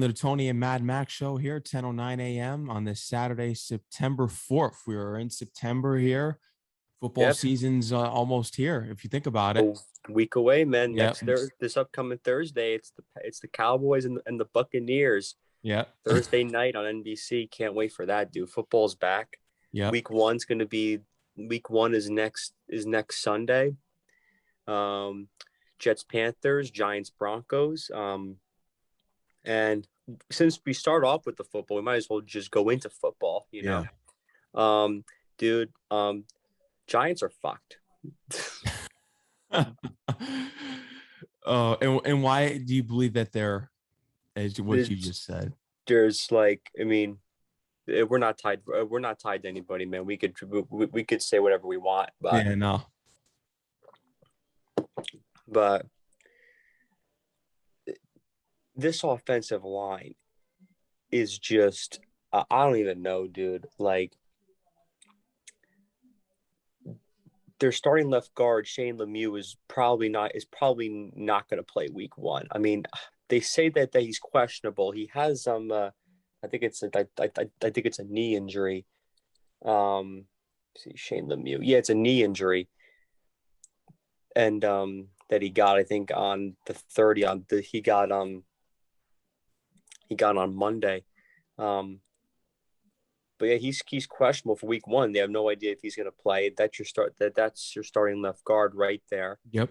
the Tony and Mad Max show here, 10:09 a.m. on this Saturday, September 4th. We are in September here. Football Yep. season's uh, almost here, if you think about it. A week away, man. Yeah. Next Thur- this upcoming Thursday, it's the it's the Cowboys and, and the Buccaneers. Yeah, Thursday night on NBC. Can't wait for that, dude. Football's back. yeah. Week one's gonna be week one is next is next Sunday. Um Jets Panthers, Giants Broncos. Um and since we start off with the football, we might as well just go into football, you know. Um dude, um Giants are fucked. uh, and, and why do you believe that they're, as what you just said? there's like i mean eh, we're not tied uh, we're not tied to anybody man we could we, we could say whatever we want but yeah, no. but this offensive line is just I I don't even know dude. Like their starting left guard Shane Lemieux is probably not is probably not going to play week 1 I mean they say that, that he's questionable. He has um uh, I think it's a, I, I, I think it's a knee injury. Um see Shane Lemieux. Yeah it's a knee injury. And um that he got I think on the 30 on the he got um he got on Monday um but yeah he's he's questionable for week 1 they have no idea if he's going to play that's your start that that's your starting left guard right there Yep.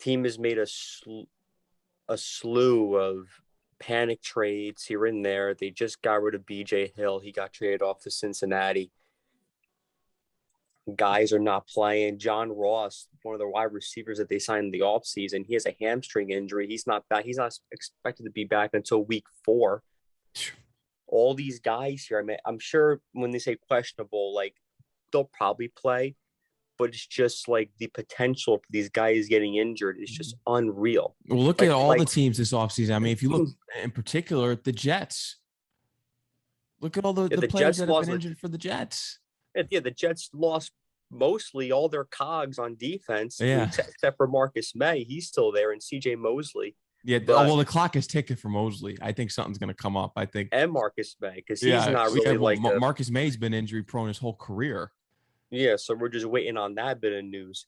team has made a sl- a slew of panic trades here and there. They just got rid of BJ Hill. He got traded off to Cincinnati. Guys are not playing. John Ross, one of the wide receivers that they signed in the offseason, he has a hamstring injury. He's not back. He's not expected to be back until week four. All these guys here, I mean, I'm sure when they say questionable, like they'll probably play, but it's just like the potential for these guys getting injured is just unreal. Well, look Like- at all the teams this offseason. I mean, if you look in particular at the Jets, look at all the, Yeah, the, the players Jets that have been like- injured for the Jets. And, yeah, the Jets lost mostly all their cogs on defense, Yeah. except, for Marcus Maye. He's still there, and CJ Mosley Yeah. But- well, the clock is ticking for Mosley. I think something's going to come up. I think. and Marcus Maye because he's yeah, not yeah, really well, like Ma- a- Marcus Maye's been injury prone his whole career. yeah. So we're just waiting on that bit of news.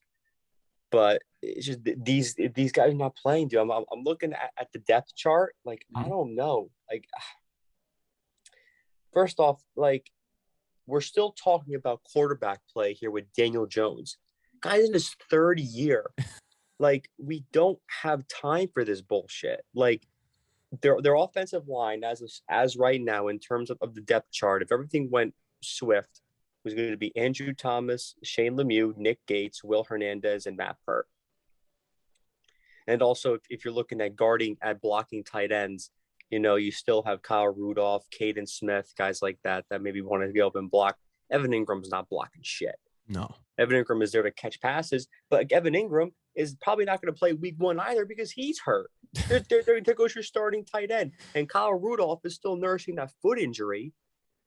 But it's just these these guys not playing, dude. I'm I'm, looking at, at the depth chart. Like I Mhm. don't know. Like first off, like we're still talking about quarterback play here with Daniel Jones. Guy's in his third year. like we don't have time for this bullshit. Like their their offensive line as of- as right now in terms of, of the depth chart, if everything went swift, was going to be Andrew Thomas, Shane Lemieux, Nick Gates, Will Hernandez, and Matt Peart. And also, if, if you're looking at guarding at blocking tight ends, you know, you still have Kyle Rudolph, Kaden Smith, guys like that that maybe want to go up and block. Evan Engram's not blocking shit. No. Evan Engram is there to catch passes, but Evan Engram is probably not going to play week one either because he's hurt. There, there, there, goes your starting tight end. And Kyle Rudolph is still nursing that foot injury.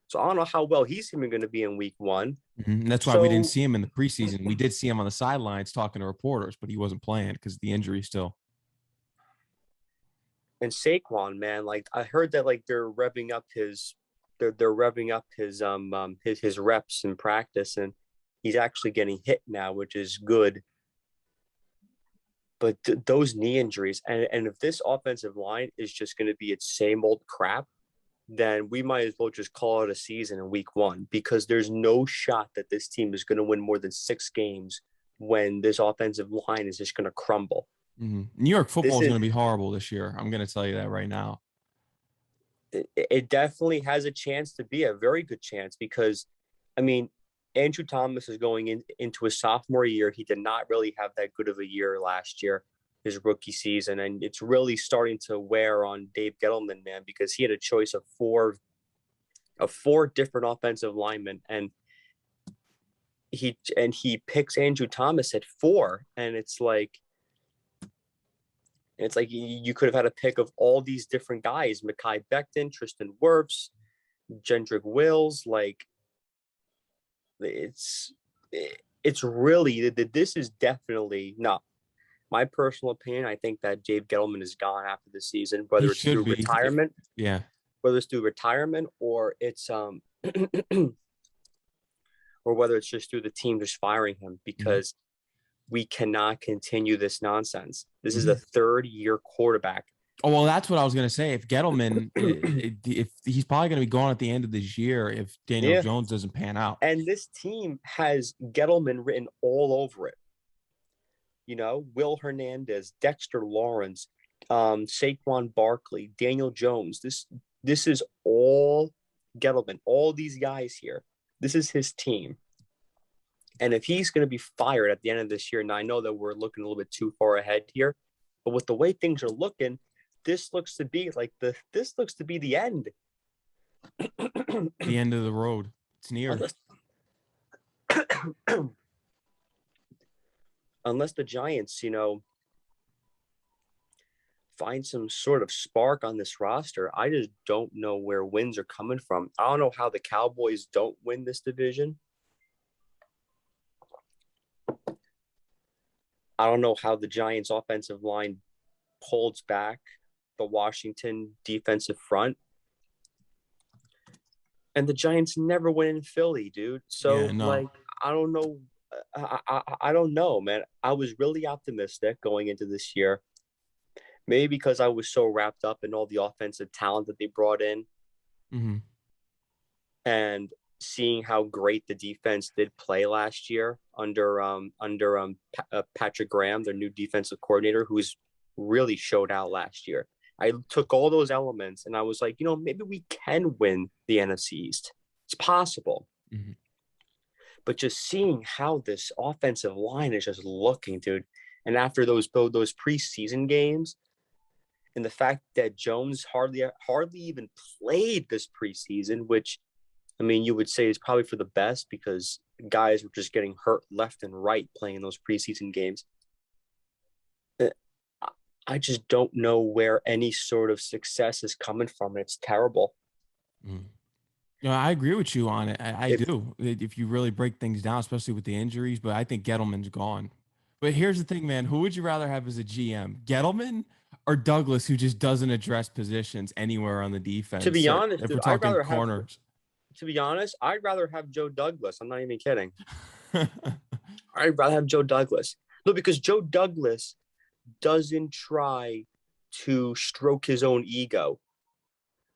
So I don't know how well he's even going to be in week one. Mhm, That's why we didn't see him in the preseason. We did see him on the sidelines talking to reporters, but he wasn't playing because the injury still. And Saquon, man, like I heard that like they're revving up his they're they're revving up his um, um his his reps in practice and he's actually getting hit now, which is good. But th- those knee injuries and and if this offensive line is just going to be its same old crap, then we might as well just call it a season in week 1 because there's no shot that this team is going to win more than 6 games when this offensive line is just going to crumble. Mhm. New York football is is- going to be horrible this year. I'm going to tell you that right now. it, it definitely has a chance to be a very good chance because, I mean, Andrew Thomas is going in, into his sophomore year. He did not really have that good of a year last year, his rookie season, and it's really starting to wear on Dave Gettleman, man, because he had a choice of four, of four different offensive linemen, and he and he picks Andrew Thomas at four, and it's like. It's like you you could have had a pick of all these different guys: Mekhi Becton, Tristan Wirfs, Jedrick Wills. Like, it's it's really th- th- this is definitely not. my personal opinion, I think that Dave Gettleman is gone after the season, whether He it's through be. retirement, Yeah. whether it's through retirement or it's um or whether it's just through the team just firing him because we cannot continue this nonsense. This is the third year quarterback. Oh well, that's what I was gonna say. If Gettleman, if he's probably gonna be gone at the end of this year, if Daniel Yeah. Jones doesn't pan out. And this team has Gettleman written all over it. You know, Will Hernandez, Dexter Lawrence, um, Saquon Barkley, Daniel Jones. This this is all Gettleman, all these guys here. This is his team. And if he's going to be fired at the end of this year, and I know that we're looking a little bit too far ahead here, but with the way things are looking, this looks to be like the this looks to be the end. the end of the road. It's near. Unless, unless the Giants, you know, find some sort of spark on this roster, I just don't know where wins are coming from. I don't know how the Cowboys don't win this division. I don't know how the Giants' offensive line holds back the Washington defensive front. And the Giants never win in Philly, dude. So Yeah, no. like I don't know I, I I don't know, man. I was really optimistic going into this year. Maybe because I was so wrapped up in all the offensive talent that they brought in hmm and seeing how great the defense did play last year under um under um Pa- uh, Patrick Graham, their new defensive coordinator, who's really showed out last year. I took all those elements and I was like, you know, maybe we can win the NFC East. It's possible. Mhm. But just seeing how this offensive line is just looking, dude, and after those those preseason games, and the fact that Jones hardly hardly even played this preseason, which I mean, you would say is probably for the best because guys were just getting hurt left and right playing those preseason games. Uh, I- just don't know where any sort of success is coming from. It's terrible. Mm. No, I agree with you on it. I, I If- do. If you really break things down, especially with the injuries, but I think Gettleman's gone. But here's the thing, man. Who would you rather have as a GM, Gettleman or Douglas, who just doesn't address positions anywhere on the defense? To be honest, if dude, we're talking rather have- corners. To be honest, I'd rather have Joe Douglas. I'm not even kidding. I'd rather have Joe Douglas. No, because Joe Douglas doesn't try to stroke his own ego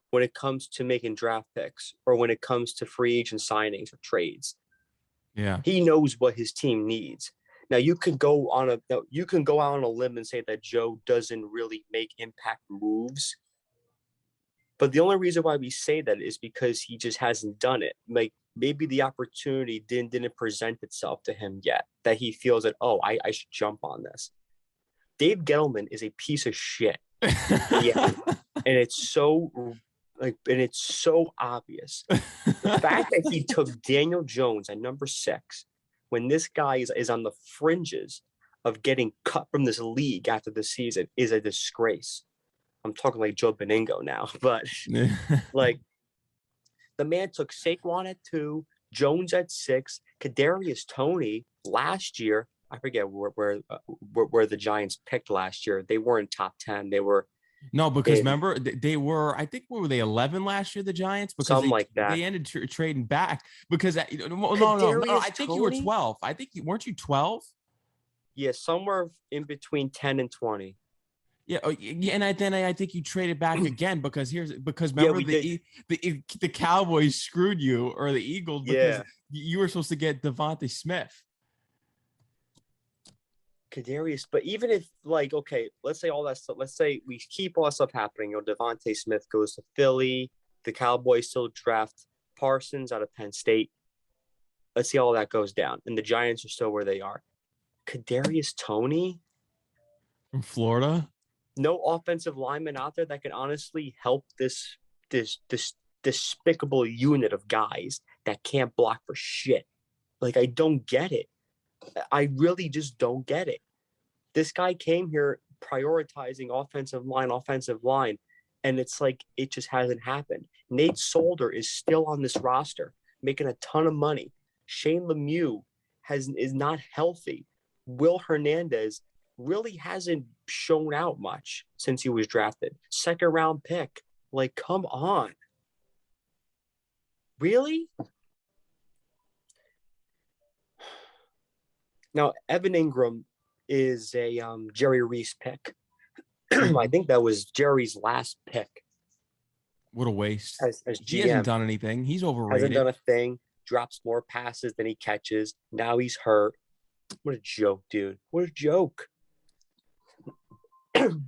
when it comes to making draft picks or when it comes to free agent signings or trades. yeah. He knows what his team needs. Now you can go on a you can go out on a limb and say that Joe doesn't really make impact moves. But the only reason why we say that is because he just hasn't done it. Like maybe the opportunity didn't didn't present itself to him yet. That he feels that oh I, I should jump on this. Dave Gettleman is a piece of shit, Yeah. and it's so like and it's so obvious the fact that he took Daniel Jones at number six when this guy is, is on the fringes of getting cut from this league after the season is a disgrace. I'm talking like Joe Benigno now, but like the man took Saquon at two, Jones at six, Kadarius Toney last year. I forget where where, uh, where where the Giants picked last year. They weren't top ten. They were No, because And- remember they were. I think what were they eleven last year? The Giants because Something they, like that. They ended tr- trading back because that, no, no, no, no. I think you were twelve. I think you weren't you twelve. yeah somewhere in between ten and twenty. Yeah, oh, yeah, and I, then I, I think you traded back again because here's because remember we the. E- the the Cowboys screwed you or the Eagles because Yeah. you were supposed to get DeVonta Smith. Kadarius, but even if like okay, let's say all that stuff. Let's say we keep all that stuff happening. You know, DeVonta Smith goes to Philly. The Cowboys still draft Parsons out of Penn State. Let's see how all that goes down, and the Giants are still where they are. Kadarius Toney, from Florida. No offensive lineman out there that can honestly help this this this despicable unit of guys that can't block for shit. Like I don't get it. I really just don't get it. This guy came here prioritizing offensive line, offensive line, and it's like it just hasn't happened. Nate Solder is still on this roster, making a ton of money. Shane Lemieux has is not healthy. Will Hernandez really hasn't shown out much since he was drafted. Second round pick. Like, come on. Really? Now, Evan Engram is a um, Jerry Reese pick. I think that was Jerry's last pick What a waste. as, as He hasn't done anything. He's overrated. Hasn't done a thing. Drops more passes than he catches. Now he's hurt. What a joke, dude. What a joke. and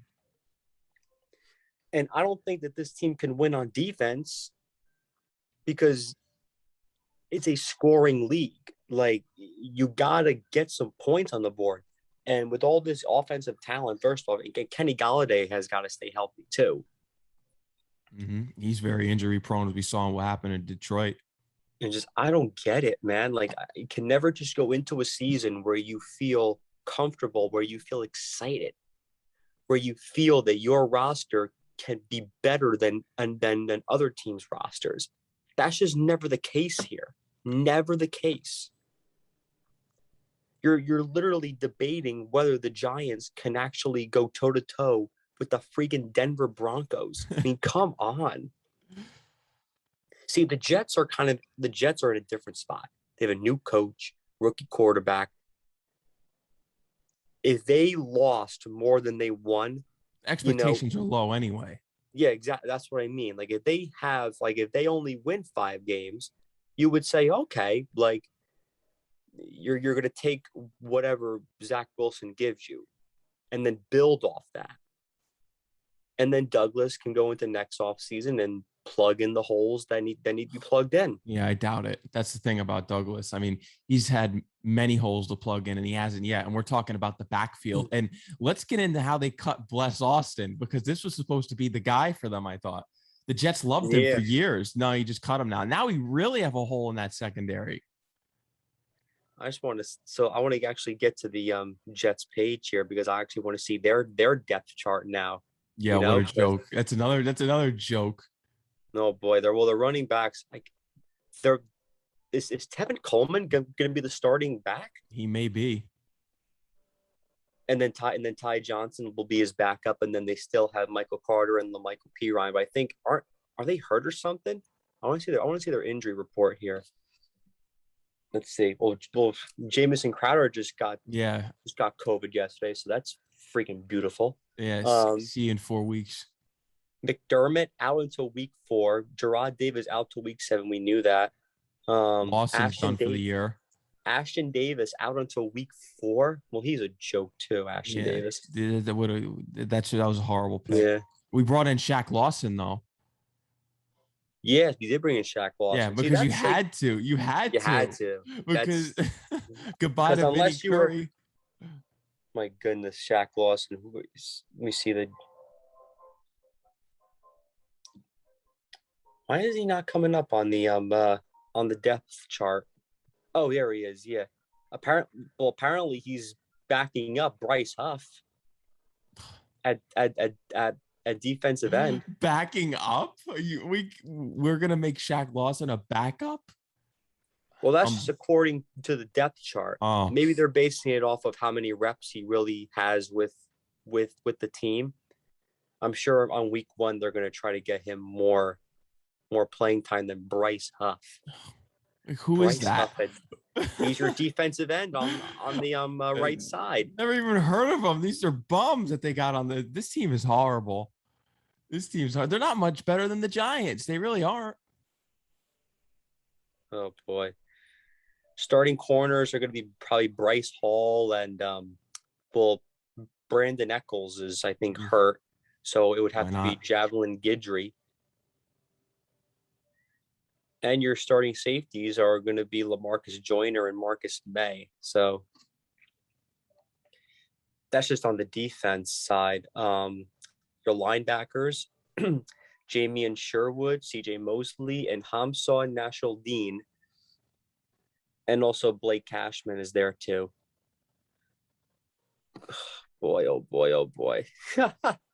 I don't think that this team can win on defense because it's a scoring league. Like you gotta get some points on the board. And with all this offensive talent, first off, Kenny Golladay has got to stay healthy too. Mhm. He's very injury prone, as we saw what happened in Detroit. and just I don't get it, man. Like you can never just go into a season where you feel comfortable, where you feel excited, where you feel that your roster can be better than and than than other teams' rosters. That's just never the case here. Never the case. You're you're literally debating whether the Giants can actually go toe to toe with the freaking Denver Broncos. I mean, come on. See, the Jets are kind of the Jets are in a different spot. They have a new coach, rookie quarterback. If they lost more than they won, Expectations are low anyway. yeah, exactly. That's what I mean. Like if they have, like if they only win five games, you would say, okay, like you're you're gonna take whatever Zach Wilson gives you, and then build off that. And then Douglas can go into next off season and plug in the holes that need that need to be plugged in. Yeah, I doubt it. That's the thing about Douglas. I mean, he's had many holes to plug in and he hasn't yet. And we're talking about the backfield. And let's get into how they cut Bless Austin because this was supposed to be the guy for them, I thought. The Jets loved him Yeah. for years. No, you just cut him now. Now we really have a hole in that secondary. I just want to so I want to actually get to the um Jets page here because I actually want to see their their depth chart now. Yeah, know, what a joke. That's another that's another joke. Oh boy, they're well the running backs like they're is is Tevin Coleman going to be the starting back? He may be. And then Ty and then Ty Johnson will be his backup, and then they still have Michael Carter and La'Mical Perine. But I think aren't are they hurt or something? I want to see their I want to see their injury report here. Let's see. Well, well, Jamison Crowder just got Yeah. just got COVID yesterday, so that's freaking beautiful. Yeah. Um, see you in four weeks. McDermott out until week four. Jarrad Davis out till week seven. We knew that. Um, Lawson's Ashton, done for the year. Ashtyn Davis out until week four. Well, he's a joke too, Ashtyn Yeah. Davis. That, would that's that was a horrible pick. Yeah. We brought in Shaq Lawson though. Yeah, you did bring in Shaq Lawson. Yeah, See, because you that's like- had to. You had you to. had to. Because goodbye to unless you were- Curry. My goodness, Shaq Lawson. Who is- Let me see the. Why is he not coming up on the um uh, on the depth chart? Oh, there he is. Yeah. Apparently, well, apparently he's backing up Bryce Huff at at at at, at defensive end. Backing up? Are You, we we're gonna make Shaq Lawson a backup? Well, that's Um, just according to the depth chart. Oh, maybe they're basing it off of how many reps he really has with with with the team. I'm sure on week one they're going to try to get him more more playing time than Bryce Huff. who is Bryce that? Huff he's your defensive end on on the um uh, right side. Never even heard of them. These are bums that they got on the. This team is horrible. This team's hard. They're not much better than the Giants. They really aren't. Oh boy. Starting corners are going to be probably Bryce Hall and um well Brandin Echols is I think Mm. hurt. So it would have Why to be? Javelin Guidry. And your starting safeties are going to be Lamarcus Joyner and Marcus Maye. So that's just on the defense side. Um, your linebackers, Jamien Sherwood, CJ Mosley, and Hamsah Nasirildeen. And also Blake Cashman is there too. Boy, oh boy, oh boy.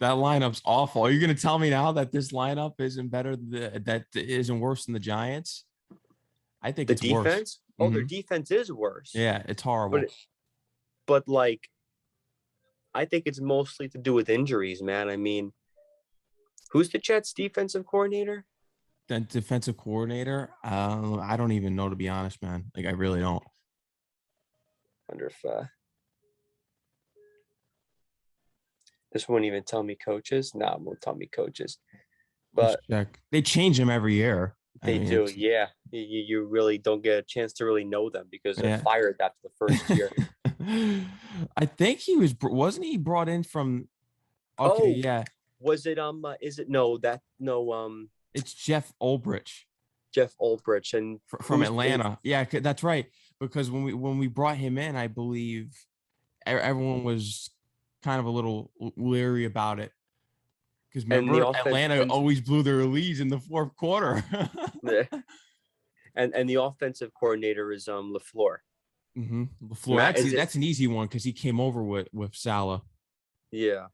That lineup's awful. Are you going to tell me now that this lineup isn't better? th- That isn't worse than the Giants? I think the it's worse. defense? Oh, their defense is worse. Yeah, it's horrible. it- but like I think it's mostly to do with injuries, man. I mean, who's the Jets defensive coordinator? The defensive coordinator. Uh, I don't even know to be honest, man. Like I really don't. wonder if uh, this won't even tell me coaches. No, it won't tell me coaches. But. They change them every year. I they mean, do, yeah. You, you really don't get a chance to really know them because they're Yeah. fired after the first year. I think he was wasn't he brought in from Okay, Oh. yeah. Was it um? Uh, is it no? That no um. It's Jeff Ulbrich Jeff Ulbrich and fr- from who's Atlanta. Yeah, that's right. Because when we when we brought him in, I believe everyone was kind of a little leery about it. Because remember, offense- Atlanta always blew their leads in the fourth quarter. Yeah. and and the offensive coordinator is um Lafleur. mm-hmm. Lafleur, Matt, that's, is it- an easy one because he came over with with Saleh. Yeah.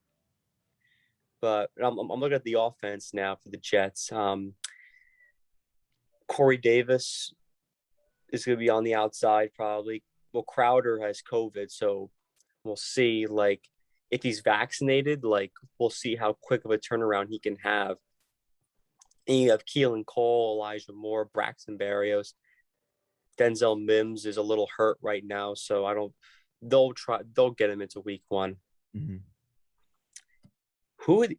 But I'm, I'm I'm looking at the offense now for the Jets. Um, Corey Davis is going to be on the outside probably. Well, Crowder has COVID, so we'll see. Like, if he's vaccinated, like we'll see how quick of a turnaround he can have. And you have Keelan Cole, Elijah Moore, Braxton Berrios. Denzel Mims is a little hurt right now, so I don't. They'll try. They'll get him into week one. Mhm. Who would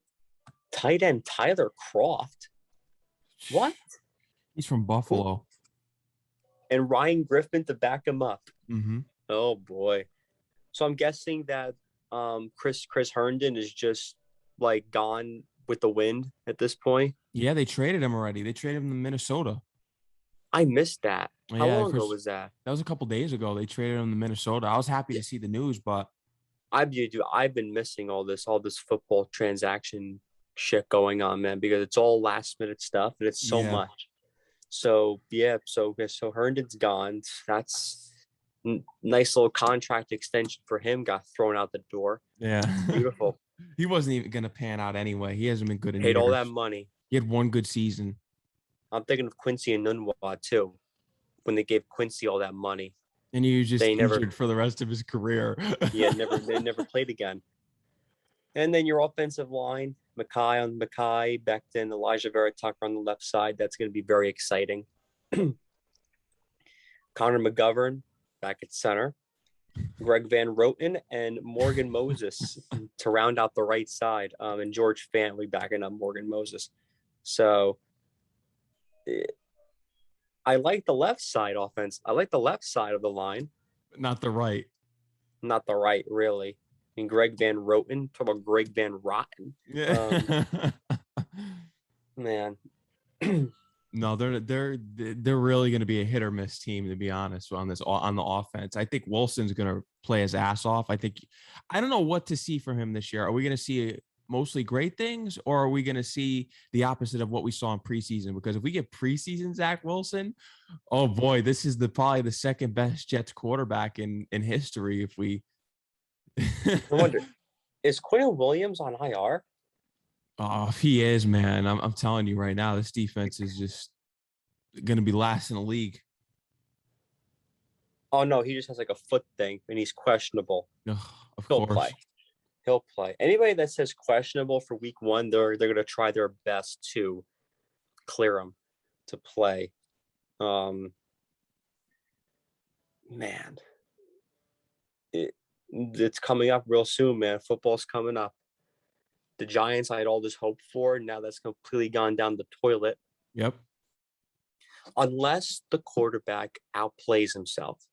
tight end Tyler Kroft? What? He's from Buffalo. And Ryan Griffin to back him up. Mm-hmm. Oh boy. So I'm guessing that um Chris Chris Herndon is just like gone with the wind at this point. Yeah, they traded him already. They traded him to Minnesota. I missed that. How yeah, long ago was that? that was a couple days ago. They traded him to Minnesota. I was happy to see the news, but I've you do I've been missing all this all this football transaction shit going on, man, because it's all last minute stuff and it's so Yeah. much. So yeah, so so Herndon's gone. That's n- nice little contract extension for him got thrown out the door. yeah, Beautiful. he wasn't even gonna pan out anyway. He hasn't been good in Paid all that money. He had one good season. I'm thinking of Quincy Enunwa too, when they gave Quincy all that money. And he was just They never- for the rest of his career. He had never they never played again. And then your offensive line, Mekhi on Mekhi, Becton, Alijah Vera-Tucker on the left side. That's going to be very exciting. Connor McGovern back at center. Greg Van Roten and Morgan Moses to round out the right side. Um, and George Fant will be backing up Morgan Moses. So eh, I like the left side offense. I like the left side of the line Not the right. not the right, really. And Greg Van Roten, talk about Greg Van Rotten, Yeah. man. no, they're they're they're really going to be a hit or miss team to be honest on this on the offense. I think Wilson's going to play his ass off. I think I don't know what to see from him this year. Are we going to see mostly great things or are we going to see the opposite of what we saw in preseason? Because if we get preseason Zach Wilson, oh boy, this is the probably the second best Jets quarterback in in history. If we, I wonder, is Quinn Williams on IR? Oh, if he is man, I'm I'm telling you right now, this defense is just going to be last in the league. Oh no, he just has like a foot thing and he's questionable. Ugh, of He'll course. play. He'll play. Anybody that says questionable for week one, they're they're gonna try their best to clear him to play. Um man. It, it's coming up real soon, man. Football's coming up. The Giants I had all this hope for, now that's completely gone down the toilet. Yep. unless the quarterback outplays himself,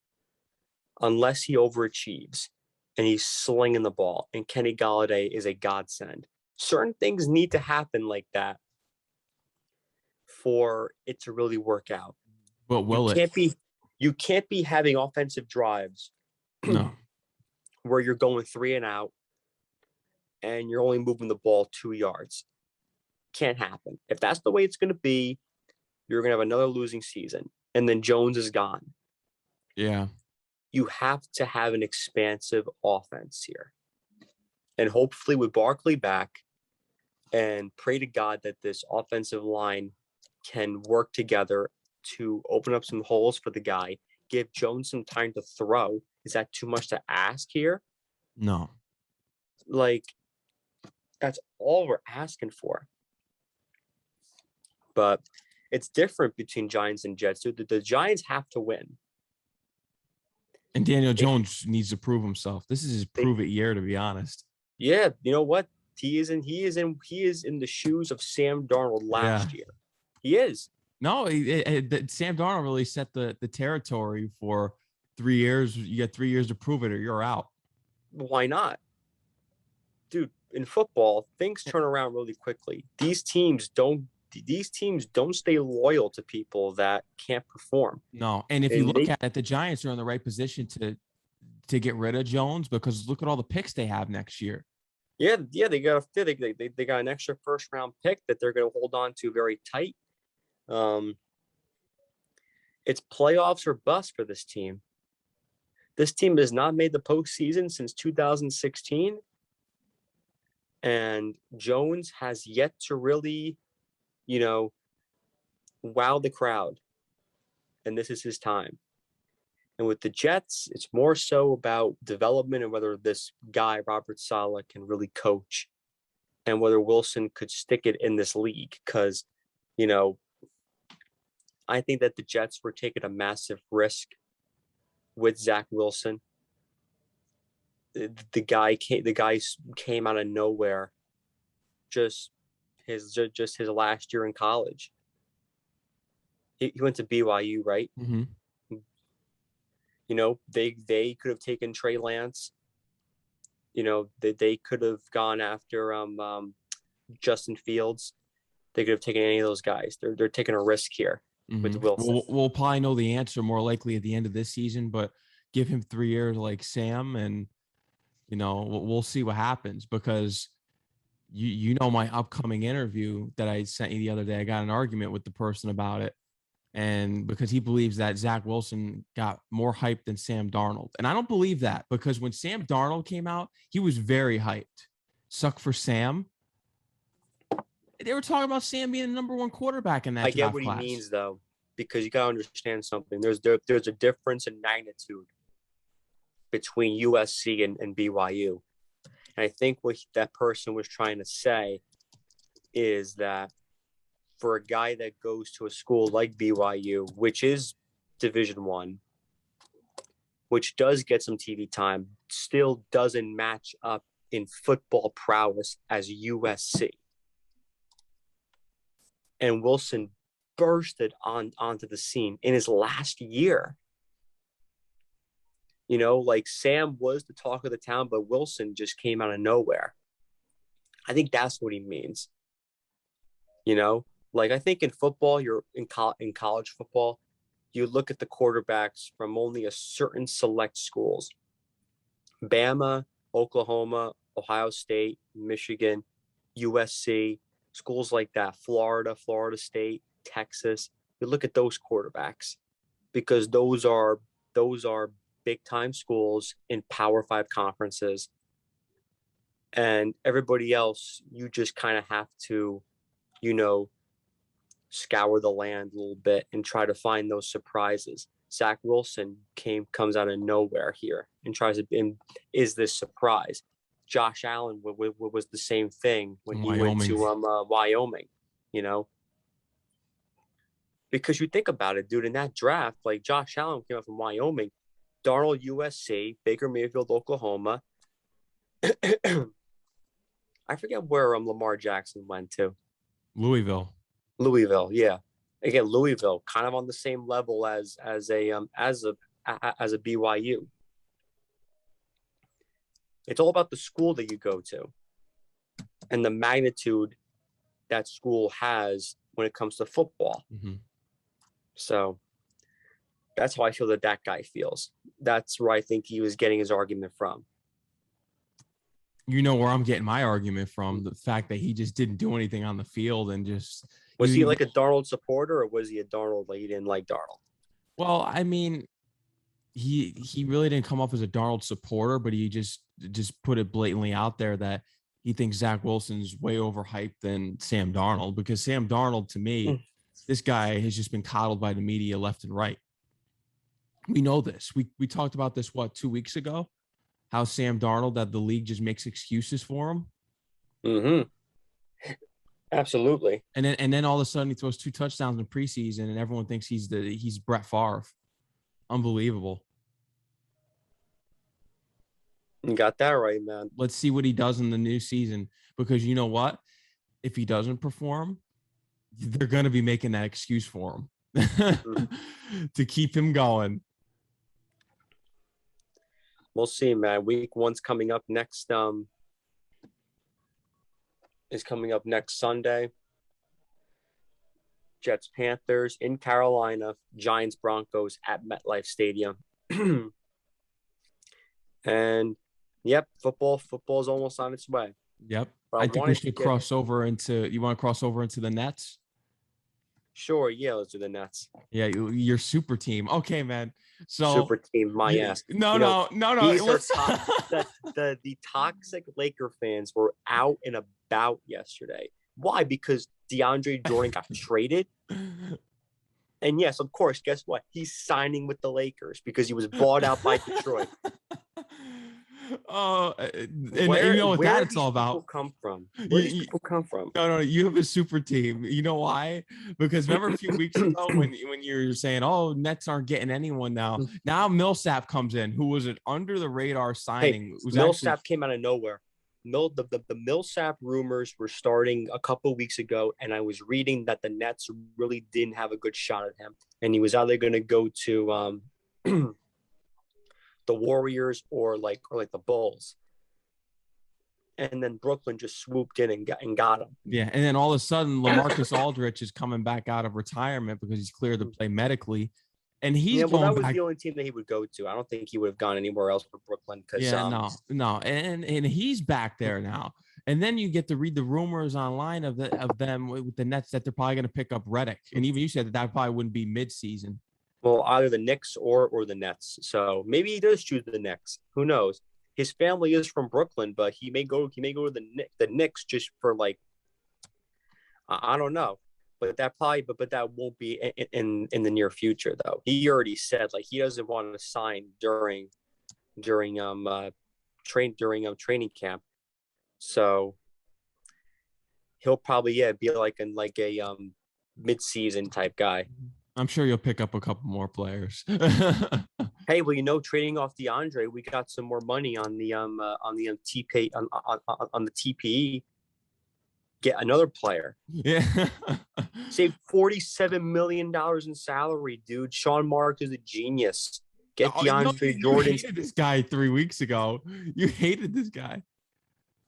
unless he overachieves and he's slinging the ball, and Kenny Golladay is a godsend. Certain things need to happen like that for it to really work out. But will you it? can't be you can't be having offensive drives No. where you're going three and out and you're only moving the ball two yards. Can't happen. If that's the way it's going to be, you're going to have another losing season. And then Jones is gone. Yeah. You have to have an expansive offense here. And hopefully, with Barkley back, and pray to God that this offensive line can work together to open up some holes for the guy, give Jones some time to throw. Is that too much to ask here? No. Like, that's all we're asking for. But it's different between Giants and Jets. Dude. The, the Giants have to win. And Daniel Jones needs to prove himself. This is his prove it year, to be honest. Yeah, you know what? He is in. He is in. He is in the shoes of Sam Darnold last year. He is. No, it, it- it- Sam Darnold really set the the territory for three years. You get three years to prove it, or you're out. Why not? Dude, in football, things turn around really quickly. These teams don't. These teams don't stay loyal to people that can't perform. No, and if you look at it, the Giants are in the right position to to get rid of Jones because look at all the picks they have next year. Yeah, yeah, they got a they, they they got an extra first round pick that they're going to hold on to very tight. Um, it's playoffs or bust for this team. This team has not made the postseason since 2016, and Jones has yet to really, you know, wow the crowd. And this is his time. And with the Jets, it's more so about development and whether this guy, Robert Saleh, can really coach and whether Wilson could stick it in this league. Because, you know, I think that the Jets were taking a massive risk with Zach Wilson. The, guy came the guy came out of nowhere. Just his just his last year in college. He, he went to BYU, right? Mm-hmm. You know, they they could have taken Trey Lance. You know, they, they could have gone after um, um Justin Fields. They could have taken any of those guys. They're they're taking a risk here. with Mhm. Wilson. We'll, we'll probably know the answer more likely at the end of this season, but give him three years like Sam, and you know we'll, we'll see what happens because you you know my upcoming interview that I sent you the other day. I got an argument with the person about it, and because he believes that Zach Wilson got more hype than Sam Darnold, and I don't believe that because when Sam Darnold came out, he was very hyped. Suck for Sam. They were talking about Sam being the number one quarterback in that I get what class. he means though, because you gotta understand something. There's there, there's a difference in magnitude between USC and, and BYU. And I think what that person was trying to say is that for a guy that goes to a school like BYU, which is Division One, which does get some TV time, still doesn't match up in football prowess as USC. And Wilson bursted on onto the scene in his last year. You know, like Sam was the talk of the town, but Wilson just came out of nowhere. I think that's what he means. You know, like I think in football, you're in, col- in college football, you look at the quarterbacks from only a certain select schools Bama, Oklahoma, Ohio State, Michigan, USC, schools like that, Florida, Florida State, Texas. You look at those quarterbacks because those are those are big time schools in Power 5 conferences. And everybody else you just kind of have to you know scour the land a little bit and try to find those surprises. Zach Wilson came comes out of nowhere here and tries to and is this surprise. Josh Allen w- w- was the same thing when he went to Wyoming. um uh, Wyoming, you know. Because you think about it, dude, in that draft, like Josh Allen came out from Wyoming, Darnold USC, Baker Mayfield Oklahoma. I forget where um Lamar Jackson went to. Louisville. Louisville, yeah. Again, Louisville, kind of on the same level as as a um as a as a BYU. It's all about the school that you go to, and the magnitude that school has when it comes to football. Mhm. So that's how I feel that that guy feels. That's where I think he was getting his argument from. You know where I'm getting my argument from the fact that he just didn't do anything on the field and just Was he like a Darnold supporter, or was he a Darnold like he didn't like Darnold? well, I mean, he he really didn't come off as a Darnold supporter, but he just just put it blatantly out there that he thinks Zach Wilson's way overhyped than Sam Darnold because Sam Darnold to me, Mm. this guy has just been coddled by the media left and right. We know this. We we talked about this what two weeks ago, how Sam Darnold that the league just makes excuses for him. Mm-hmm. Absolutely. And then and then all of a sudden he throws two touchdowns in preseason and everyone thinks he's the he's Brett Favre. Unbelievable. You got that right, man. Let's see what he does in the new season because you know what? If he doesn't perform, they're going to be making that excuse for him to keep him going. We'll see, man. Week one's coming up next. Um, is coming up next Sunday. Jets Panthers in Carolina, Giants Broncos at MetLife Stadium. and yep, football football's almost on its way. Yep. But I, I think we should cross over into you want to cross over into the Nets? Sure, yeah, let's do the Nets. Yeah, your super team. Okay, man. So super team, my yeah, ass. No, you know, no, no, no. the, the the toxic Laker fans were out and about yesterday. Why? Because DeAndre Jordan got traded. And yes, of course, guess what? He's signing with the Lakers because he was bought out by Detroit. Oh, uh, and, where, you know what that it's all about. People come from? Where you, people come from? No, no, you have a super team. You know why? Because remember a few weeks ago when when you were saying, "Oh, Nets aren't getting anyone now." Mm. Now Millsap comes in, who was an under the radar signing. Hey, Millsap actually... came out of nowhere. Mill the, the, the Millsap rumors were starting a couple weeks ago, and I was reading that the Nets really didn't have a good shot at him, and he was either going to go to um, the Warriors or like or like the Bulls. And then Brooklyn just swooped in and got and got him. Yeah, and then all of a sudden, Lamarcus Aldridge is coming back out of retirement because he's cleared to play medically, and he's yeah. Well, that was back. the only team that he would go to. I don't think he would have gone anywhere else for Brooklyn. Because yeah, um, no, no, and and he's back there now. And then you get to read the rumors online of the of them with the Nets that they're probably going to pick up Redick, and even you said that that probably wouldn't be mid season. Well, either the Knicks or or the Nets. So maybe he does choose the Knicks. Who knows? His family is from Brooklyn, but he may go he may go to the the Knicks just for like I don't know. But that probably but but that won't be in in, in the near future though. He already said like he doesn't want to sign during during um uh train during um training camp. So he'll probably yeah be like in like a um mid season type guy. I'm sure you'll pick up a couple more players. hey, well, you know, trading off DeAndre, we got some more money on the um uh, on the um, TP on, on on the TPE. Get another player. Yeah. Save forty-seven million dollars in salary, dude. Sean Mark is a genius. Get oh, DeAndre you know, Jordan. You hated this guy three weeks ago. You hated this guy.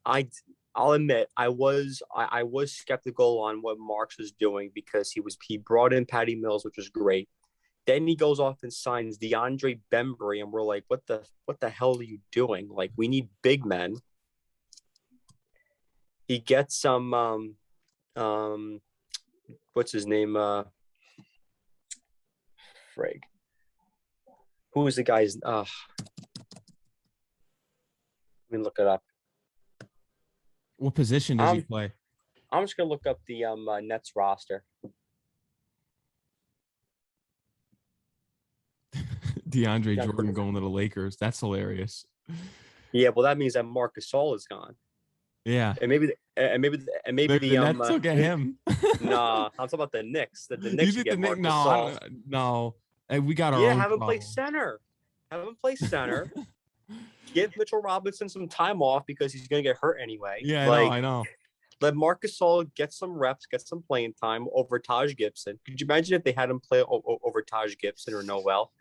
I I'll admit I was I, I, was skeptical on what Marks was doing because he was he brought in Patty Mills, which was great. Then he goes off and signs DeAndre Bembry, and we're like, what the what the hell are you doing? Like, we need big men. He gets some um um what's his name? Uh Frig. Who is the guy's uh let me look it up. What position does um, he play? I'm just gonna look up the um uh, Nets roster. DeAndre Jordan going to the Lakers. That's hilarious. Yeah, well, that means that Marc Gasol is gone. Yeah, and maybe, the, and maybe, the, and maybe the, the, um, Nets uh, will get him. nah, I'm talking about the Knicks. That the Knicks get the Marc no, Gasol. no, hey, we got our yeah. Own have him problem. play center. Have him play center. Give Mitchell Robinson some time off because he's going to get hurt anyway. Yeah, like, I know. I know. Let Marcus Gasol get some reps, get some playing time over Taj Gibson. Could you imagine if they had him play o- over Taj Gibson or Noel?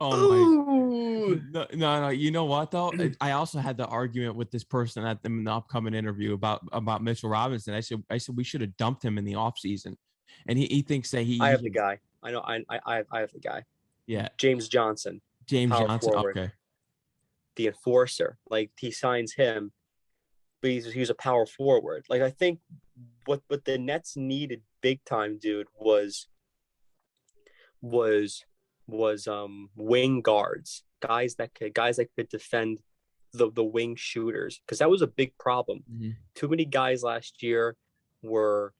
Oh my! No, no, no, You know what though? I also had the argument with this person at the, the upcoming interview about about Mitchell Robinson. I said, I said we should have dumped him in the offseason. and he, he thinks that he. I have the guy. I know. I I I have the guy. Yeah. James Johnson. James Johnson. Forward. Okay the enforcer. Like he signs him, but he's he's a power forward. Like I think what what the Nets needed big time, dude, was was was um wing guards, guys that could guys that could defend the the wing shooters because that was a big problem. Mm-hmm. Too many guys last year were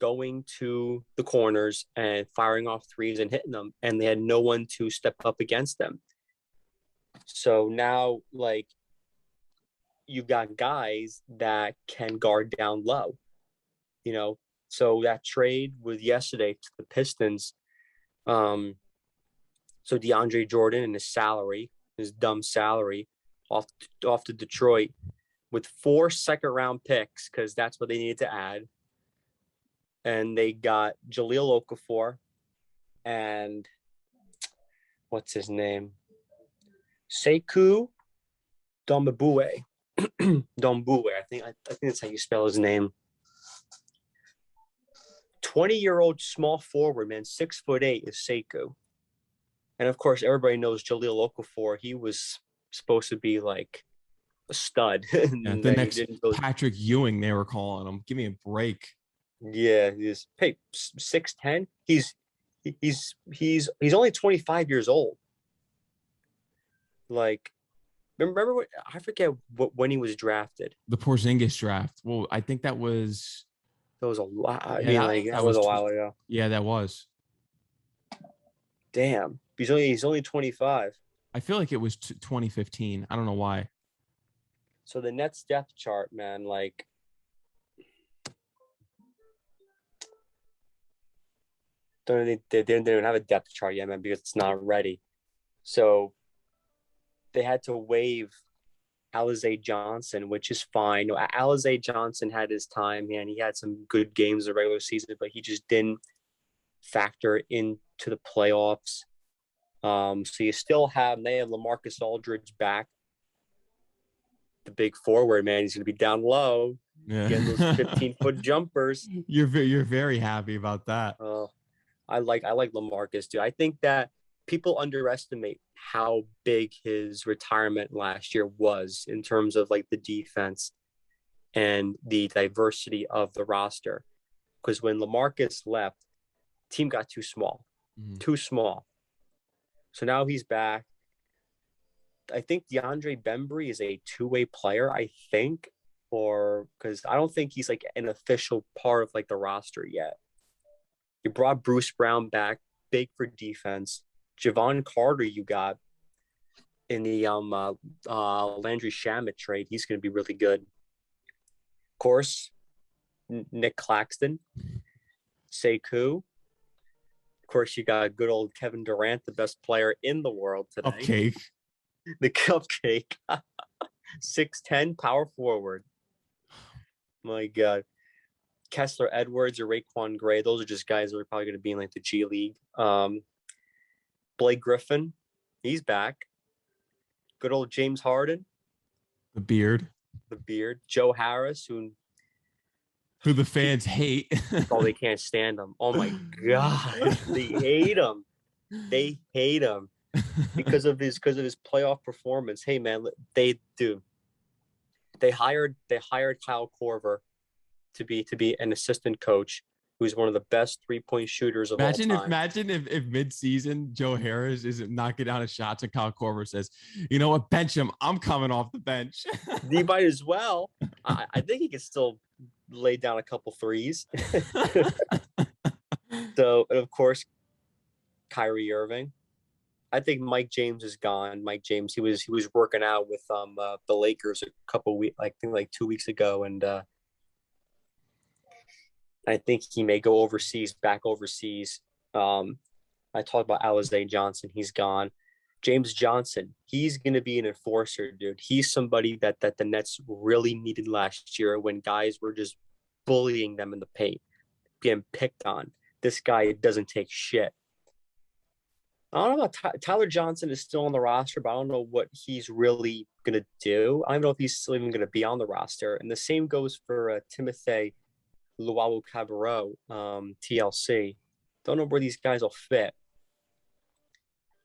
going to the corners and firing off threes and hitting them, and they had no one to step up against them So now, like, you've got guys that can guard down low. You know, so that trade with yesterday to the Pistons, um, so DeAndre Jordan and his salary, his dumb salary, off off to Detroit with four second round picks because that's what they needed to add. And they got Jahlil Okafor and what's his name? Sekou Doumbouya. Doumbouya. I think I, I think that's how you spell his name. 20 year old small forward, man, six foot eight is Sekou. And of course, everybody knows Jahlil Okafor. He was supposed to be like a stud. Yeah, the next Patrick Ewing, they were calling him. Give me a break. Yeah, he's hey six ten. He's he's he's he's only twenty five years old. Like, remember what I forget what when he was drafted. The Porzingis draft. Well, I think that was. That was a lot. I mean, like that, that was, was, a while ago. Yeah, that was. Damn, he's only he's only twenty five. I feel like it was t- 2015. I don't know why. So the Nets depth chart, man, like don't they, they, they don't have a depth chart yet, man, because it's not ready. So they had to waive Alize Johnson, which is fine. Alize Johnson had his time, man. He had some good games the regular season, but he just didn't factor into the playoffs. Um, so you still have they have Lamarcus Aldridge back the big forward, man. He's going to be down low, yeah. getting those 15 foot jumpers. You're very, you're very happy about that. Uh, I like I like Lamarcus too. I think that people underestimate how big his retirement last year was in terms of like the defense and the diversity of the roster. Because when Lamarcus left, team got too small, mm-hmm. too small. So now he's back. I think DeAndre Bembry is a two way player, I think, or because I don't think he's like an official part of like the roster yet. You brought Bruce Brown back, big for defense. Jevon Carter, you got in the um uh, uh Landry Shamet trade. He's going to be really good. Of course, Nick Claxton, Sekou. Of course, you got good old Kevin Durant, the best player in the world today. Okay. the cupcake. 6'10 power forward. My God. Kessler Edwards or RaiQuan Gray, those are just guys that are probably going to be in like the G League. Um, Blake Griffin, he's back. Good old James Harden. The beard. The beard. Joe Harris, who who the fans hate. oh, they can't stand him. Oh my god, they hate him. They hate him because of his because of his playoff performance. Hey man, they do. They hired they hired Kyle Korver to be to be an assistant coach who's one of the best three point shooters of imagine all time. If, imagine if, if mid season Joe Harris isn't knocking down a shot and Kyle Korver says, you know what, bench him. I'm coming off the bench. he might as well. I, I think he can still lay down a couple threes. so and of course, Kyrie Irving. I think Mike James is gone. Mike James, he was he was working out with um uh, the Lakers a couple weeks, like I think like two weeks ago, and uh, I think he may go overseas, back overseas. Um, I talked about Alize Johnson, he's gone. James Johnson, he's gonna be an enforcer, dude. He's somebody that that the Nets really needed last year when guys were just bullying them in the paint, getting picked on. This guy doesn't take shit. I don't know about Tyler Johnson is still on the roster, but I don't know what he's really gonna do. I don't know if he's still even gonna be on the roster. And the same goes for uh, Timothy Luwawu Cabarrot, um, TLC. Don't know where these guys will fit.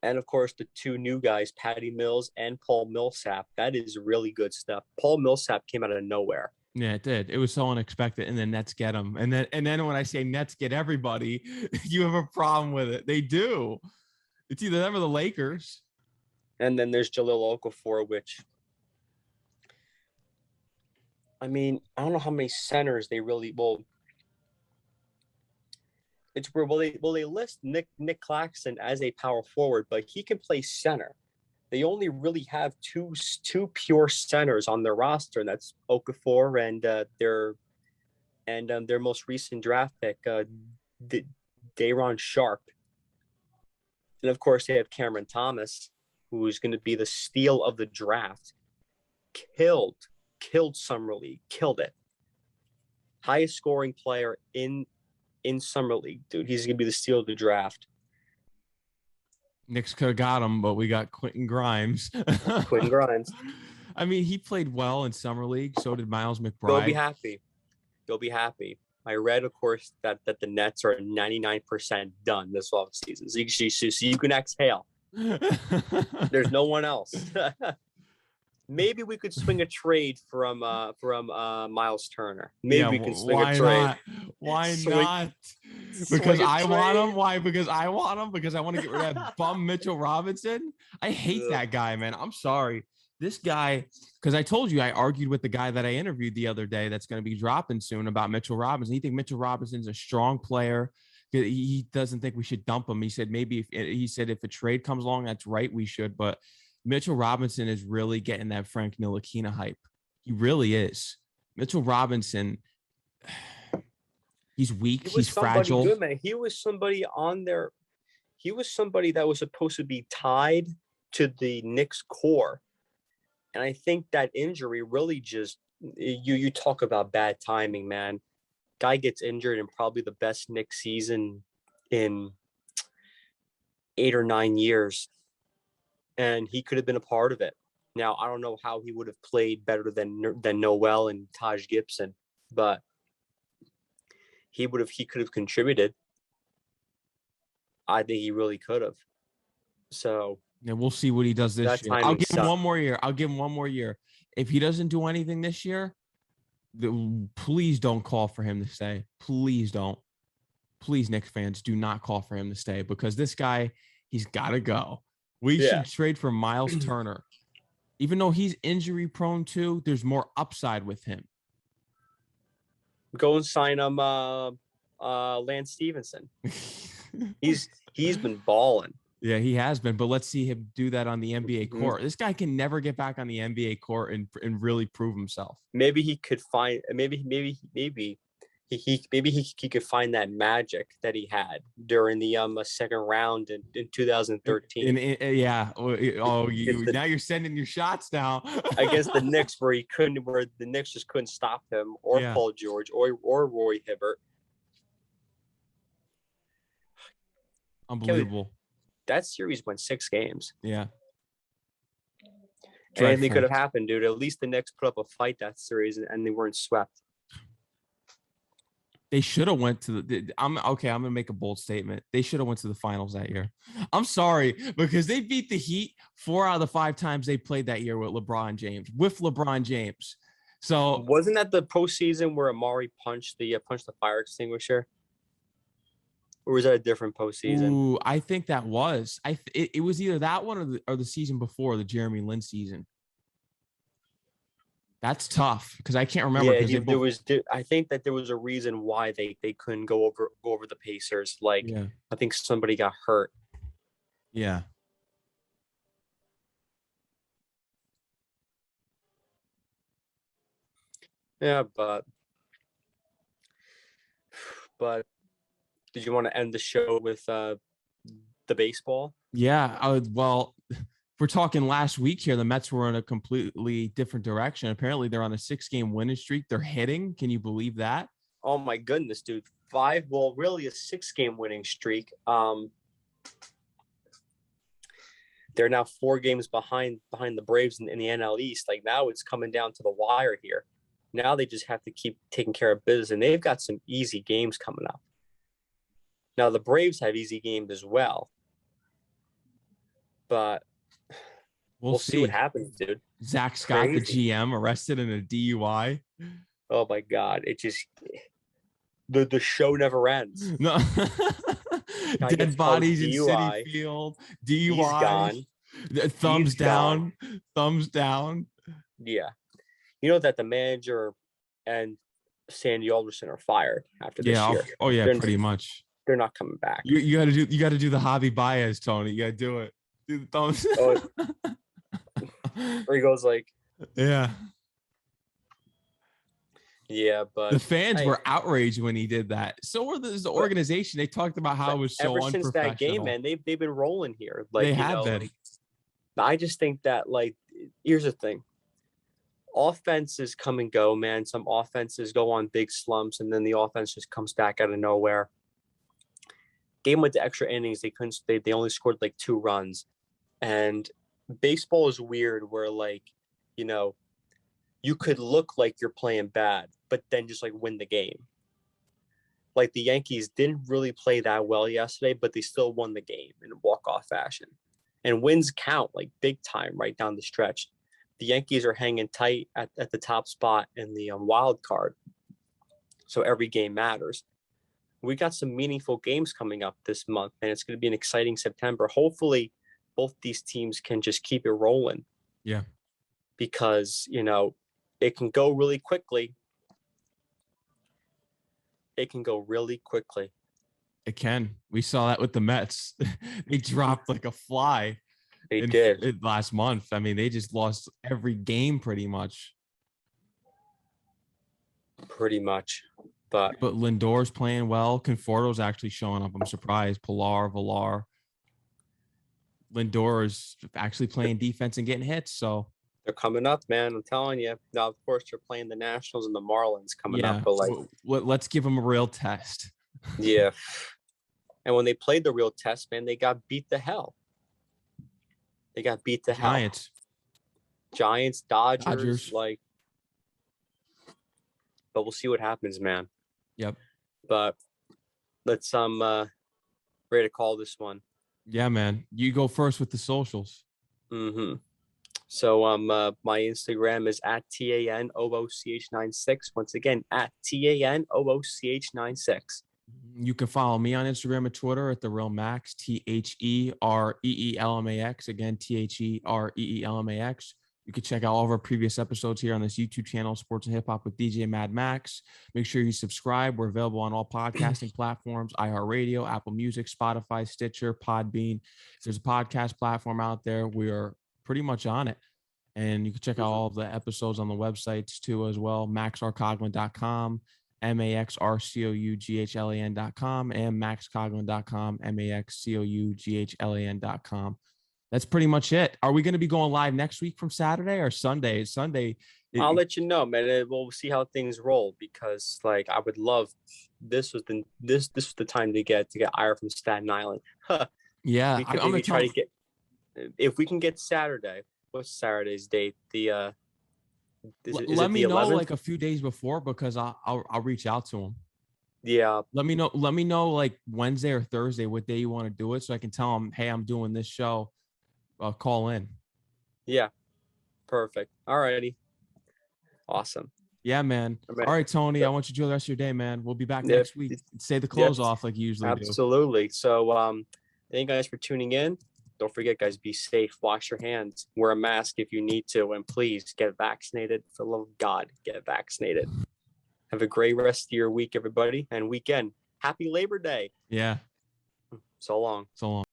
And of course, the two new guys, Patty Mills and Paul Millsap. That is really good stuff. Paul Millsap came out of nowhere. Yeah, it did. It was so unexpected, and then Nets get them, And then, and then when I say Nets get everybody, you have a problem with it. They do. It's either them or the Lakers. And then there's Jahlil Okafor, which I mean, I don't know how many centers they really will. It's where will they will they list Nick Nick Claxton as a power forward, but he can play center. they only really have two two pure centers on their roster, and that's Okafor and uh, their and um, their most recent draft pick, uh, D- Day'Ron Sharpe. And of course, they have Cameron Thomas, who is going to be the steal of the draft. Killed, killed summer league, killed it. Highest scoring player in in summer league, dude. He's to be the steal of the draft. Knicks could have got him, but we got Quentin Grimes. Quentin Grimes. I mean, he played well in summer league. So did Miles McBride. They'll be happy. They'll be happy. I read, of course, that that the Nets are 99% done this offseason. So you, so you can exhale. There's no one else. Maybe we could swing a trade from uh from uh Miles Turner. Maybe Yeah, we can swing why a trade. Not? Why Swing- not? Because I want him. Why? Because I want him. Because I want to get rid of that bum Mitchell Robinson. I hate Ugh. that guy, man. I'm sorry. This guy, because I told you I argued with the guy that I interviewed the other day that's going to be dropping soon about Mitchell Robinson. He think Mitchell Robinson's a strong player. He- doesn't think we should dump him. He said maybe if he said if a trade comes along, that's right, we should. But Mitchell Robinson is really getting that Frank Ntilikina hype. He really is. Mitchell Robinson, he's weak. He He's fragile. good, man. He was somebody on their. He was somebody that was supposed to be tied to the Knicks core, and I think that injury really just you you talk about bad timing, man. Guy gets injured in probably the best Knicks season in eight or nine years, and he could have been a part of it. Now I don't know how he would have played better than than Noel and Taj Gibson, but he would have he could have contributed. I think he really could have. So Yeah, we'll see what he does this year. I'll give him one more year. I'll give him one more year. If he doesn't do anything this year, the, please don't call for him to stay. Please don't. Please, Knicks fans, do not call for him to stay because this guy, he's got to go. We Yeah. should trade for Miles Turner. Even though he's injury prone too, there's more upside with him. go and sign him uh uh Lance Stephenson. He's he's been balling. yeah, he has been, but let's see him do that on the NBA Mhm. court. This guy can never get back on the NBA court and, and really prove himself. Maybe he could find maybe maybe maybe he, he maybe he, he could find that magic that he had during the um second round in, in 2013 And, and- and- yeah. Oh, oh, you, the- now you're sending your shots now. against the Knicks where he couldn't where the Knicks just couldn't stop him or Yeah. Paul George or or Roy Hibbert. Unbelievable. That series went six games. Yeah. Anything could have happened, dude. At least the Knicks put up a fight that series and they weren't swept. They should have went to the. I'm okay. I'm gonna make a bold statement. They should have went to the finals that year. I'm sorry because they beat the Heat four out of the five times they played that year with LeBron James. With LeBron James. So Wasn't that the postseason where Amar'e punched the uh, punched the fire extinguisher? Or was that a different postseason? ooh, I think that was. I. th- It, it was either that one or the or the season before the Jeremy Lin season. That's tough because I can't remember. yeah, you- there was. I think that there was a reason why they they couldn't go over go over the Pacers. Like yeah. I think somebody got hurt. Yeah. Yeah, but but did you want to end the show with uh the baseball? Yeah. Uh, well, we're talking last week here. The Mets were in a completely different direction. Apparently, they're on a six game winning streak. They're hitting. Can you believe that? Oh my goodness, dude. Five, well, really a six game winning streak. Um they're now four games behind behind the Braves in, in the NL East. Like now it's coming down to the wire here. Now they just have to keep taking care of business and they've got some easy games coming up. Now the Braves have easy games as well. But We'll, we'll, see. see. what happens, dude. Zack Scott, Crazy. the GM, arrested in a DUI. Oh my god. It just the the show never ends. No. Dead bodies in. Citi Field. DUI. Thumbs He's gone. down. Thumbs down. Yeah. You know that the manager and Sandy Alderson are fired after this Yeah. year. Oh, yeah. They're- Pretty much. They're not coming back. You, you got to do. You got to do the Javy Baez, Tony. You got to do it. Do the thumbs. Oh. Or he goes like, yeah. yeah, but The fans hey. were outraged when he did that. So were the, the organization. They talked about how it was so ever since that game, man, they've they've been rolling here. Like They have know, been. like, I just think that like here's the thing. Offenses come and go, man. Some offenses go on big slumps, and then the offense just comes back out of nowhere. Game went to extra innings. They couldn't. They, they only scored like two runs, and baseball is weird. Where like, you know, you could look like you're playing bad, but then just like win the game. Like the Yankees didn't really play that well yesterday, but they still won the game in walk off fashion. And wins count like big time right down the stretch. The Yankees are hanging tight at, at the top spot in the um, wild card. So every game matters. We got some meaningful games coming up this month, and it's going to be an exciting September. Hopefully, both these teams can just keep it rolling. Yeah. Because, you know, it can go really quickly. It can go really quickly. It can. We saw that with the Mets. they dropped like a fly They in- did. in last month. I mean, they just lost every game pretty much. pretty much. But But Lindor's playing well. Conforto's actually showing up. I'm surprised. Pilar, Villar. Lindor is actually playing defense and getting hits. So they're coming up, man. I'm telling you. Now, of course, you're playing the Nationals and the Marlins coming yeah, up, but like, let's give them a real test. yeah. And when they played the real test, man, they got beat the hell. They got beat the hell. Giants. Giants, Dodgers, Dodgers. like. But we'll see what happens, man. Yep. But let's um uh ready to call this one. Yeah, man. You go first with the socials. Mm-hmm. So um uh, my Instagram is at T A N O O C H 96. Once again, at T A N O O C H 96. You can follow me on Instagram and Twitter at the real max T H E R E E L M A X again T H E R E E L M A X. You can check out all of our previous episodes here on this YouTube channel, Sports and Hip Hop with DJ Mad Max. Make sure you subscribe. We're available on all podcasting platforms: iHeartRadio, Apple Music, Spotify, Stitcher, Podbean. If there's a podcast platform out there, we are pretty much on it. And you can check out all of the episodes on the websites too as well. MaxRCoughlan.com, M-A-X-R-C-O-U-G-H-L-A-N.com and maxcoughlan.com, M-A-X-C-O-U-G-H-L-A-N.com. That's pretty much it. Are we going to be going live next week from Saturday or Sunday? Sunday. it- I'll let you know, man. We'll see how things roll because, like, I would love. This was the this this was the time to get to get Ira from Staten Island. Huh. yeah, we I, could am maybe gonna try to get. If we can get Saturday, what's Saturday's date? The uh, is, it- is let me know 11th? like a few days before because I'll, I'll I'll reach out to him. yeah, Let me know. Let me know like Wednesday or Thursday what day you want to do it, so I can tell him, hey, I'm doing this show. Uh, call in. yeah, perfect. All righty, awesome. Yeah, man. All right. Tony. Yeah. I want you to enjoy the rest of your day, man. We'll be back Yeah, next week. Say the close off like you usually do. Absolutely. So, um, thank you guys for tuning in. Don't forget, guys, be safe. Wash your hands. Wear a mask if you need to, and please get vaccinated. For the love of God, get vaccinated. Have a great rest of your week, everybody, and weekend. Happy Labor Day. Yeah. So long. So long.